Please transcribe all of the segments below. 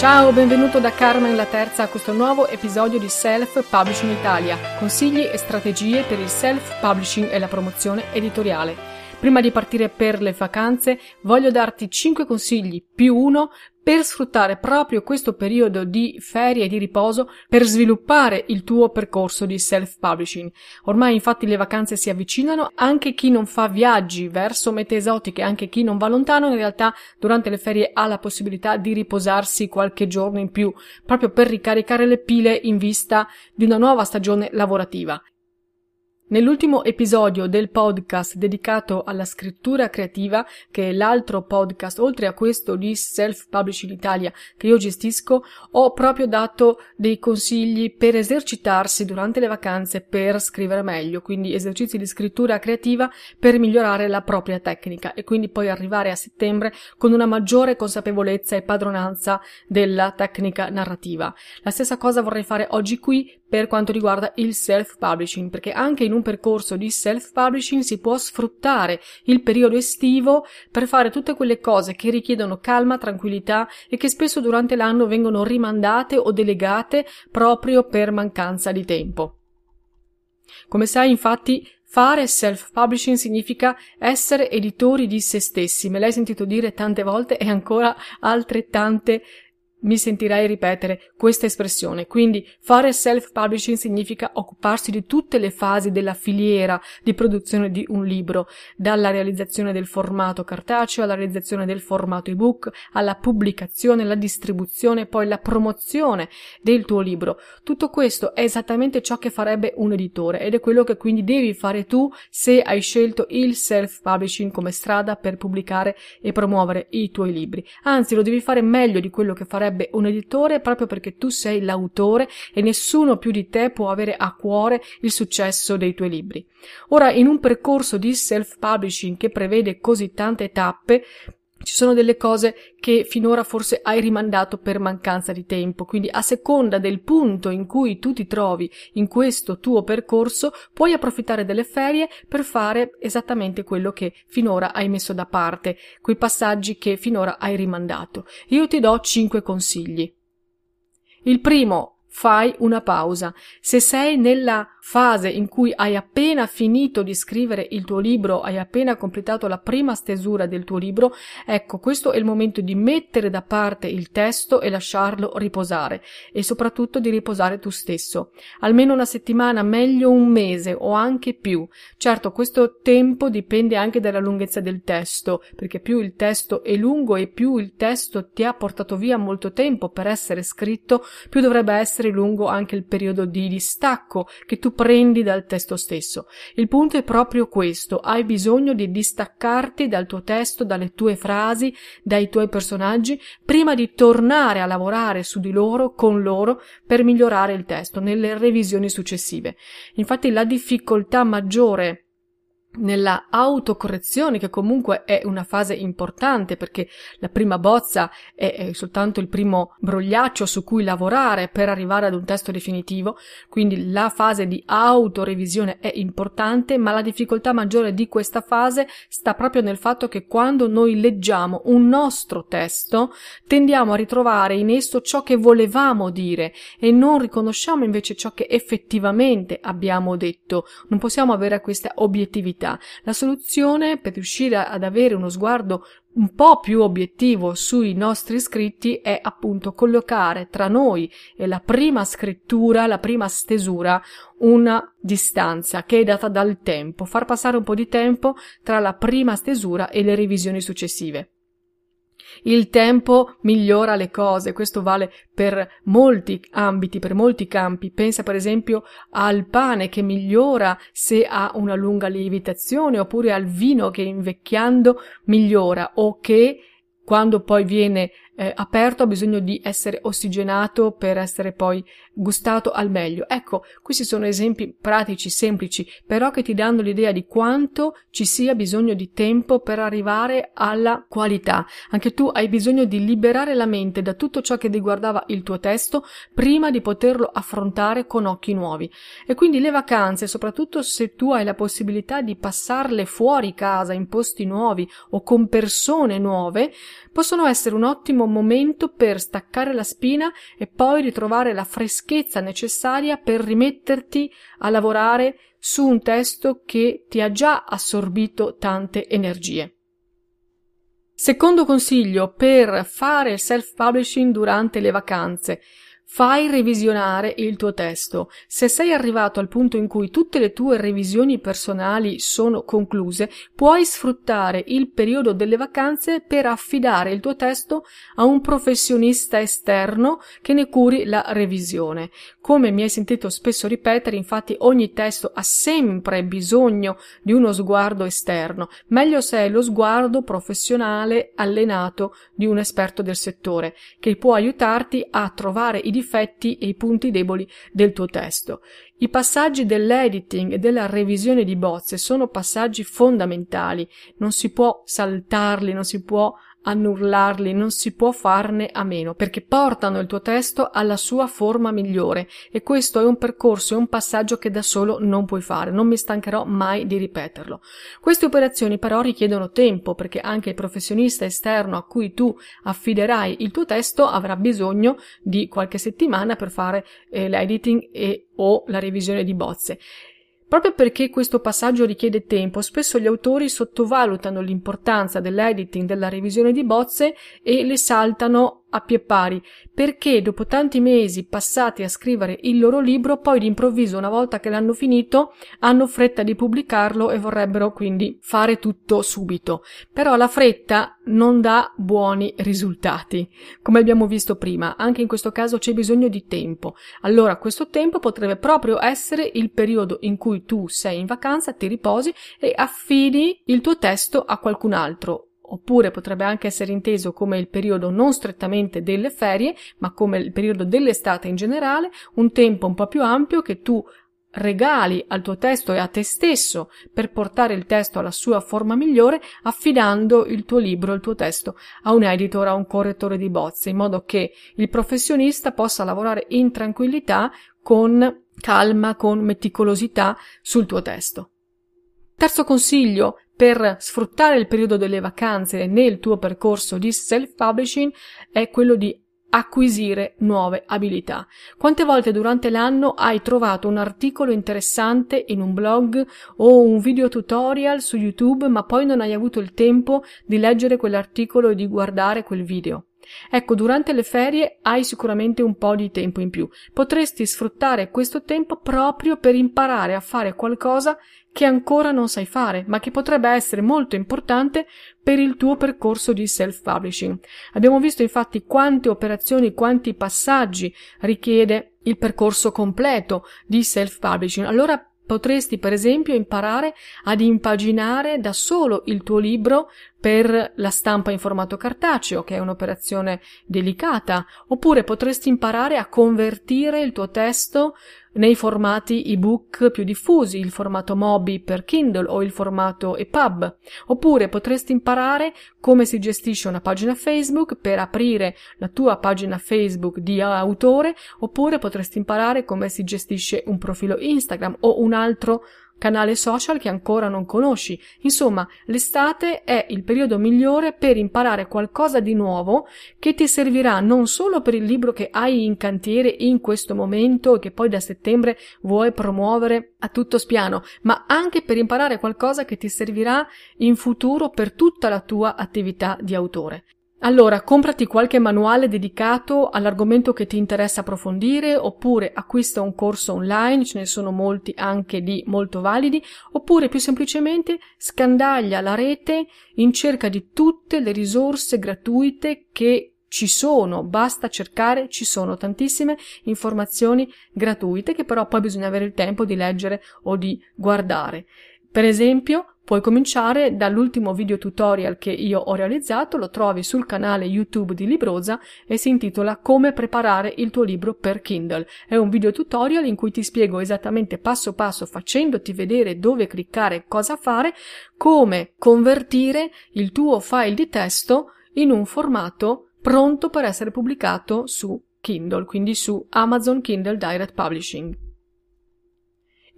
Ciao, benvenuto da Carmen la Terza a questo nuovo episodio di Self Publishing Italia, consigli e strategie per il self publishing e la promozione editoriale. Prima di partire per le vacanze, voglio darti 5 consigli più uno per sfruttare proprio questo periodo di ferie e di riposo per sviluppare il tuo percorso di self-publishing. Ormai infatti le vacanze si avvicinano, anche chi non fa viaggi verso mete esotiche, anche chi non va lontano, in realtà durante le ferie ha la possibilità di riposarsi qualche giorno in più, proprio per ricaricare le pile in vista di una nuova stagione lavorativa. Nell'ultimo episodio del podcast dedicato alla scrittura creativa, che è l'altro podcast oltre a questo di Self Publishing Italia che io gestisco, ho proprio dato dei consigli per esercitarsi durante le vacanze per scrivere meglio, quindi esercizi di scrittura creativa per migliorare la propria tecnica e quindi poi arrivare a settembre con una maggiore consapevolezza e padronanza della tecnica narrativa. La stessa cosa vorrei fare oggi qui per quanto riguarda il self-publishing, perché anche in un percorso di self-publishing si può sfruttare il periodo estivo per fare tutte quelle cose che richiedono calma, tranquillità e che spesso durante l'anno vengono rimandate o delegate proprio per mancanza di tempo. Come sai, infatti, Fare self-publishing significa essere editori di se stessi. Me l'hai sentito dire tante volte e ancora altrettante mi sentirai ripetere questa espressione. Quindi fare self-publishing significa occuparsi di tutte le fasi della filiera di produzione di un libro, dalla realizzazione del formato cartaceo alla realizzazione del formato ebook, alla pubblicazione, la distribuzione, poi la promozione del tuo libro. Tutto questo è esattamente ciò che farebbe un editore ed è quello che quindi devi fare tu se hai scelto il self-publishing come strada per pubblicare e promuovere i tuoi libri. Anzi, lo devi fare meglio di quello che farebbe servirebbe un editore proprio perché tu sei l'autore e nessuno più di te può avere a cuore il successo dei tuoi libri. Ora, in un percorso di self-publishing che prevede così tante tappe, ci sono delle cose che finora forse hai rimandato per mancanza di tempo, quindi a seconda del punto in cui tu ti trovi in questo tuo percorso, puoi approfittare delle ferie per fare esattamente quello che finora hai messo da parte, quei passaggi che finora hai rimandato. Io ti do cinque consigli. Il primo, fai una pausa. Se sei nella fase in cui hai appena finito di scrivere il tuo libro, hai appena completato la prima stesura del tuo libro, ecco, questo è il momento di mettere da parte il testo e lasciarlo riposare e soprattutto di riposare tu stesso. Almeno una settimana, meglio un mese o anche più. Certo, questo tempo dipende anche dalla lunghezza del testo, perché più il testo è lungo e più il testo ti ha portato via molto tempo per essere scritto, più dovrebbe essere lungo anche il periodo di distacco che tu prendi dal testo stesso. Il punto è proprio questo, hai bisogno di distaccarti dal tuo testo, dalle tue frasi, dai tuoi personaggi, prima di tornare a lavorare su di loro, con loro, per migliorare il testo nelle revisioni successive. Infatti la difficoltà maggiore nella autocorrezione, che comunque è una fase importante perché la prima bozza è, è, soltanto il primo brogliaccio su cui lavorare per arrivare ad un testo definitivo, quindi la fase di autorevisione è importante, ma la difficoltà maggiore di questa fase sta proprio nel fatto che quando noi leggiamo un nostro testo tendiamo a ritrovare in esso ciò che volevamo dire e non riconosciamo invece ciò che effettivamente abbiamo detto, non possiamo avere questa obiettività vita. La soluzione per riuscire ad avere uno sguardo un po' più obiettivo sui nostri scritti è appunto collocare tra noi e la prima scrittura, la prima stesura, una distanza che è data dal tempo, far passare un po' di tempo tra la prima stesura e le revisioni successive. Il tempo migliora le cose, questo vale per molti ambiti, per molti campi. Pensa per esempio al pane che migliora se ha una lunga lievitazione, oppure al vino che invecchiando migliora o che quando poi viene eh, aperto ha bisogno di essere ossigenato per essere poi gustato al meglio. Ecco, questi sono esempi pratici, semplici, però che ti danno l'idea di quanto ci sia bisogno di tempo per arrivare alla qualità. Anche tu hai bisogno di liberare la mente da tutto ciò che riguardava il tuo testo prima di poterlo affrontare con occhi nuovi. E quindi le vacanze, soprattutto se tu hai la possibilità di passarle fuori casa, in posti nuovi o con persone nuove, possono essere un ottimo momento per staccare la spina e poi ritrovare la freschezza necessaria per rimetterti a lavorare su un testo che ti ha già assorbito tante energie. Secondo consiglio per fare self-publishing durante le vacanze. Fai revisionare il tuo testo. Se sei arrivato al punto in cui tutte le tue revisioni personali sono concluse, puoi sfruttare il periodo delle vacanze per affidare il tuo testo a un professionista esterno che ne curi la revisione. Come mi hai sentito spesso ripetere, infatti ogni testo ha sempre bisogno di uno sguardo esterno. Meglio se è lo sguardo professionale allenato di un esperto del settore, che può aiutarti a trovare i difetti e i punti deboli del tuo testo. I passaggi dell'editing e della revisione di bozze sono passaggi fondamentali, non si può saltarli, non si può annullarli, non si può farne a meno, perché portano il tuo testo alla sua forma migliore e questo è un percorso, è un passaggio che da solo non puoi fare, non mi stancherò mai di ripeterlo. Queste operazioni però richiedono tempo, perché anche il professionista esterno a cui tu affiderai il tuo testo avrà bisogno di qualche settimana per fare eh, l'editing e o la revisione di bozze. Proprio perché questo passaggio richiede tempo, spesso gli autori sottovalutano l'importanza dell'editing, della revisione di bozze e le saltano a pie pari, perché dopo tanti mesi passati a scrivere il loro libro, poi d'improvviso, una volta che l'hanno finito, hanno fretta di pubblicarlo e vorrebbero quindi fare tutto subito. Però la fretta non dà buoni risultati. Come abbiamo visto prima, anche in questo caso c'è bisogno di tempo. Allora questo tempo potrebbe proprio essere il periodo in cui tu sei in vacanza, ti riposi e affidi il tuo testo a qualcun altro oppure potrebbe anche essere inteso come il periodo non strettamente delle ferie, ma come il periodo dell'estate in generale, un tempo un po' più ampio che tu regali al tuo testo e a te stesso per portare il testo alla sua forma migliore, affidando il tuo libro, il tuo testo a un editor, a un correttore di bozze, in modo che il professionista possa lavorare in tranquillità, con calma, con meticolosità sul tuo testo. Terzo consiglio per sfruttare il periodo delle vacanze nel tuo percorso di self-publishing è quello di acquisire nuove abilità. Quante volte durante l'anno hai trovato un articolo interessante in un blog o un video tutorial su YouTube, ma poi non hai avuto il tempo di leggere quell'articolo e di guardare quel video? Ecco, durante le ferie hai sicuramente un po' di tempo in più. Potresti sfruttare questo tempo proprio per imparare a fare qualcosa che ancora non sai fare, ma che potrebbe essere molto importante per il tuo percorso di self-publishing. Abbiamo visto infatti quante operazioni, quanti passaggi richiede il percorso completo di self-publishing. Allora Potresti, per esempio, imparare ad impaginare da solo il tuo libro per la stampa in formato cartaceo, che è un'operazione delicata, oppure potresti imparare a convertire il tuo testo nei formati ebook più diffusi, il formato Mobi per Kindle o il formato EPUB, oppure potresti imparare come si gestisce una pagina Facebook per aprire la tua pagina Facebook di autore, oppure potresti imparare come si gestisce un profilo Instagram o un altro canale social che ancora non conosci. Insomma, l'estate è il periodo migliore per imparare qualcosa di nuovo che ti servirà non solo per il libro che hai in cantiere in questo momento e che poi da settembre vuoi promuovere a tutto spiano, ma anche per imparare qualcosa che ti servirà in futuro per tutta la tua attività di autore. Allora, comprati qualche manuale dedicato all'argomento che ti interessa approfondire, oppure acquista un corso online, ce ne sono molti anche di molto validi, oppure più semplicemente scandaglia la rete in cerca di tutte le risorse gratuite che ci sono, basta cercare, ci sono tantissime informazioni gratuite che però poi bisogna avere il tempo di leggere o di guardare. Per esempio, Puoi cominciare dall'ultimo video tutorial che io ho realizzato, lo trovi sul canale YouTube di Librosa e si intitola Come preparare il tuo libro per Kindle. È un video tutorial in cui ti spiego esattamente passo passo facendoti vedere dove cliccare cosa fare, come convertire il tuo file di testo in un formato pronto per essere pubblicato su Kindle, quindi su Amazon Kindle Direct Publishing.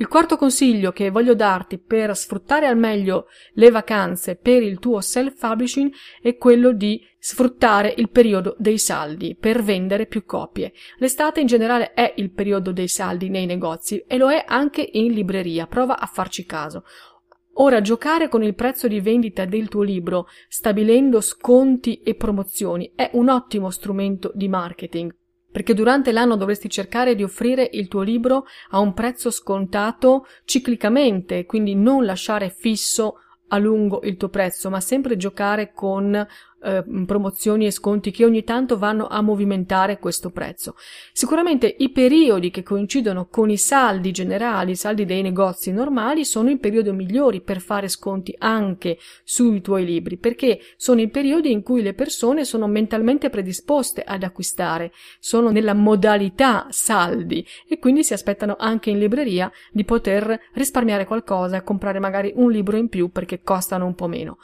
Il quarto consiglio che voglio darti per sfruttare al meglio le vacanze per il tuo self-publishing è quello di sfruttare il periodo dei saldi per vendere più copie. L'estate in generale è il periodo dei saldi nei negozi e lo è anche in libreria. Prova a farci caso. Ora, giocare con il prezzo di vendita del tuo libro, stabilendo sconti e promozioni, è un ottimo strumento di marketing perché durante l'anno dovresti cercare di offrire il tuo libro a un prezzo scontato ciclicamente, quindi non lasciare fisso a lungo il tuo prezzo, ma sempre giocare con eh, promozioni e sconti che ogni tanto vanno a movimentare questo prezzo. Sicuramente i periodi che coincidono con i saldi generali, i saldi dei negozi normali, sono i periodi migliori per fare sconti anche sui tuoi libri, perché sono i periodi in cui le persone sono mentalmente predisposte ad acquistare, sono nella modalità saldi e quindi si aspettano anche in libreria di poter risparmiare qualcosa e comprare magari un libro in più perché costano un po' meno.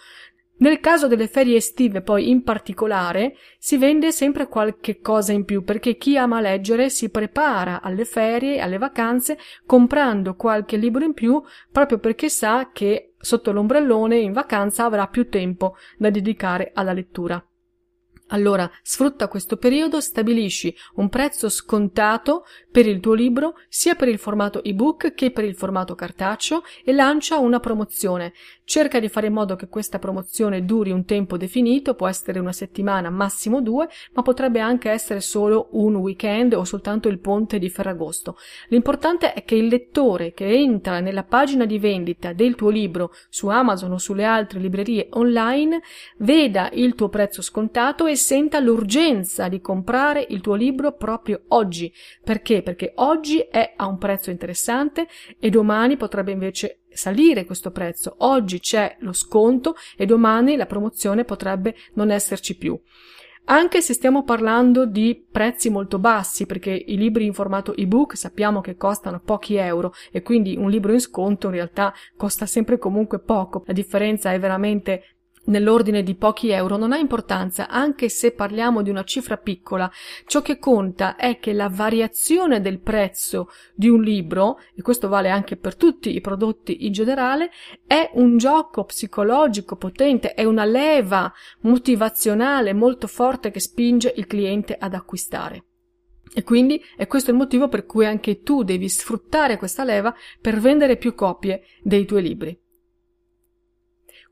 Nel caso delle ferie estive, poi in particolare, si vende sempre qualche cosa in più perché chi ama leggere si prepara alle ferie, alle vacanze, comprando qualche libro in più proprio perché sa che sotto l'ombrellone in vacanza avrà più tempo da dedicare alla lettura. Allora, sfrutta questo periodo, stabilisci un prezzo scontato per il tuo libro, sia per il formato ebook che per il formato cartaceo e lancia una promozione. Cerca di fare in modo che questa promozione duri un tempo definito, può essere una settimana, massimo due, ma potrebbe anche essere solo un weekend o soltanto il ponte di Ferragosto. L'importante è che il lettore che entra nella pagina di vendita del tuo libro su Amazon o sulle altre librerie online veda il tuo prezzo scontato e senta l'urgenza di comprare il tuo libro proprio oggi. Perché? Perché oggi è a un prezzo interessante e domani potrebbe invece salire questo prezzo. Oggi c'è lo sconto e domani la promozione potrebbe non esserci più. Anche se stiamo parlando di prezzi molto bassi, perché i libri in formato ebook sappiamo che costano pochi euro e quindi un libro in sconto in realtà costa sempre comunque poco. La differenza è veramente nell'ordine di pochi euro non ha importanza, anche se parliamo di una cifra piccola. Ciò che conta è che la variazione del prezzo di un libro, e questo vale anche per tutti i prodotti in generale, è un gioco psicologico potente, è una leva motivazionale molto forte che spinge il cliente ad acquistare. E quindi è questo il motivo per cui anche tu devi sfruttare questa leva per vendere più copie dei tuoi libri.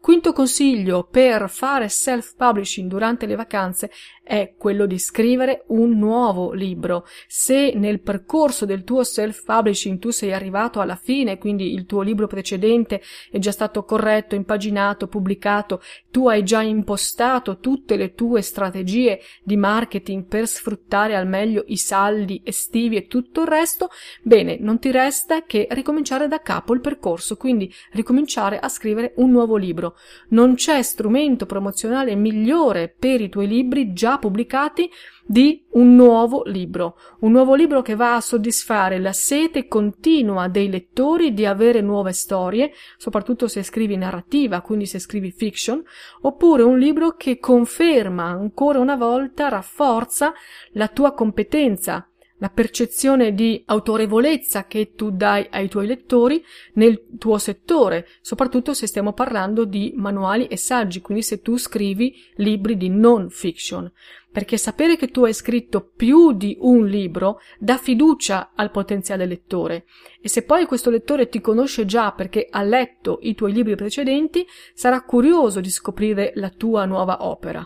Quinto consiglio per fare self-publishing durante le vacanze è quello di scrivere un nuovo libro. Se nel percorso del tuo self-publishing tu sei arrivato alla fine, quindi il tuo libro precedente è già stato corretto, impaginato, pubblicato, tu hai già impostato tutte le tue strategie di marketing per sfruttare al meglio i saldi estivi e tutto il resto, bene, non ti resta che ricominciare da capo il percorso, quindi ricominciare a scrivere un nuovo libro. Non c'è strumento promozionale migliore per i tuoi libri già pubblicati di un nuovo libro, un nuovo libro che va a soddisfare la sete continua dei lettori di avere nuove storie, soprattutto se scrivi narrativa, quindi se scrivi fiction, oppure un libro che conferma ancora una volta, rafforza la tua competenza la percezione di autorevolezza che tu dai ai tuoi lettori nel tuo settore, soprattutto se stiamo parlando di manuali e saggi, quindi se tu scrivi libri di non fiction. Perché sapere che tu hai scritto più di un libro dà fiducia al potenziale lettore e se poi questo lettore ti conosce già perché ha letto i tuoi libri precedenti, sarà curioso di scoprire la tua nuova opera.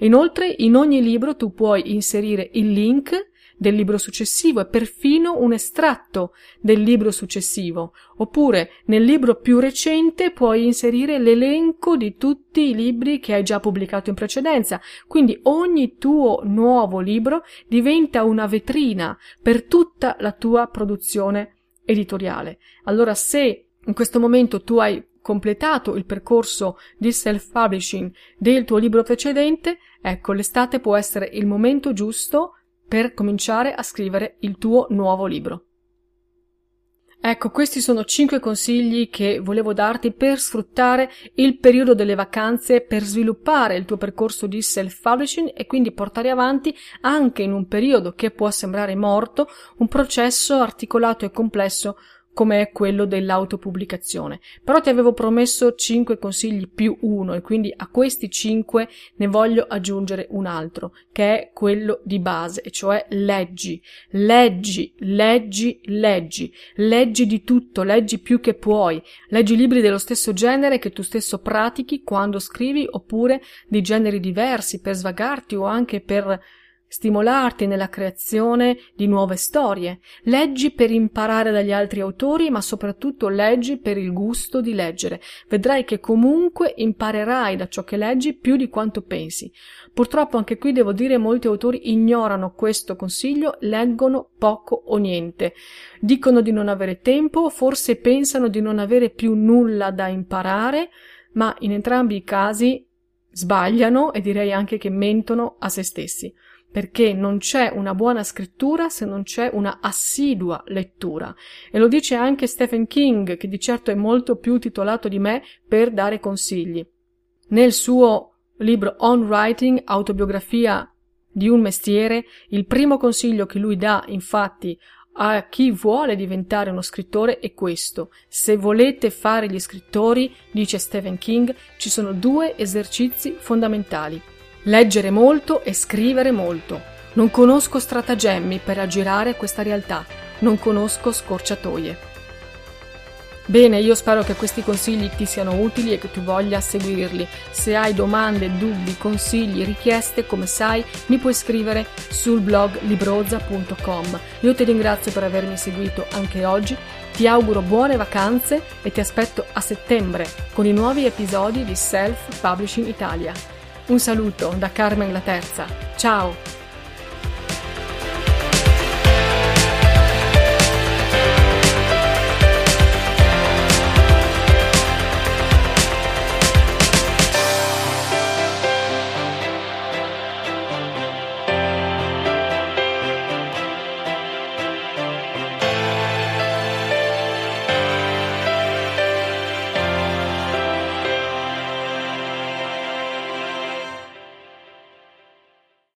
Inoltre, in ogni libro tu puoi inserire il link del libro successivo e perfino un estratto del libro successivo, oppure nel libro più recente puoi inserire l'elenco di tutti i libri che hai già pubblicato in precedenza, quindi ogni tuo nuovo libro diventa una vetrina per tutta la tua produzione editoriale. Allora se in questo momento tu hai completato il percorso di self-publishing del tuo libro precedente, ecco, l'estate può essere il momento giusto per cominciare a scrivere il tuo nuovo libro. Ecco, questi sono cinque consigli che volevo darti per sfruttare il periodo delle vacanze per sviluppare il tuo percorso di self-publishing e quindi portare avanti anche in un periodo che può sembrare morto un processo articolato e complesso come è quello dell'autopubblicazione. Però ti avevo promesso 5 consigli più uno e quindi a questi 5 ne voglio aggiungere un altro, che è quello di base, e cioè leggi, leggi, leggi, leggi, leggi di tutto, leggi più che puoi, leggi libri dello stesso genere che tu stesso pratichi quando scrivi oppure di generi diversi per svagarti o anche per stimolarti nella creazione di nuove storie. Leggi per imparare dagli altri autori, ma soprattutto leggi per il gusto di leggere. Vedrai che comunque imparerai da ciò che leggi più di quanto pensi. Purtroppo anche qui devo dire molti autori ignorano questo consiglio, leggono poco o niente. Dicono di non avere tempo, forse pensano di non avere più nulla da imparare, ma in entrambi i casi sbagliano e direi anche che mentono a se stessi perché non c'è una buona scrittura se non c'è una assidua lettura. E lo dice anche Stephen King, che di certo è molto più titolato di me per dare consigli. Nel suo libro On Writing, autobiografia di un mestiere, il primo consiglio che lui dà, infatti, a chi vuole diventare uno scrittore è questo. Se volete fare gli scrittori, dice Stephen King, ci sono due esercizi fondamentali. Leggere molto e scrivere molto. Non conosco stratagemmi per aggirare questa realtà, non conosco scorciatoie. Bene, io spero che questi consigli ti siano utili e che tu voglia seguirli. Se hai domande, dubbi, consigli, richieste, come sai, mi puoi scrivere sul blog libroza.com. Io ti ringrazio per avermi seguito anche oggi, ti auguro buone vacanze e ti aspetto a settembre con i nuovi episodi di Self Publishing Italia. Un saluto da Carmen la Terza. Ciao!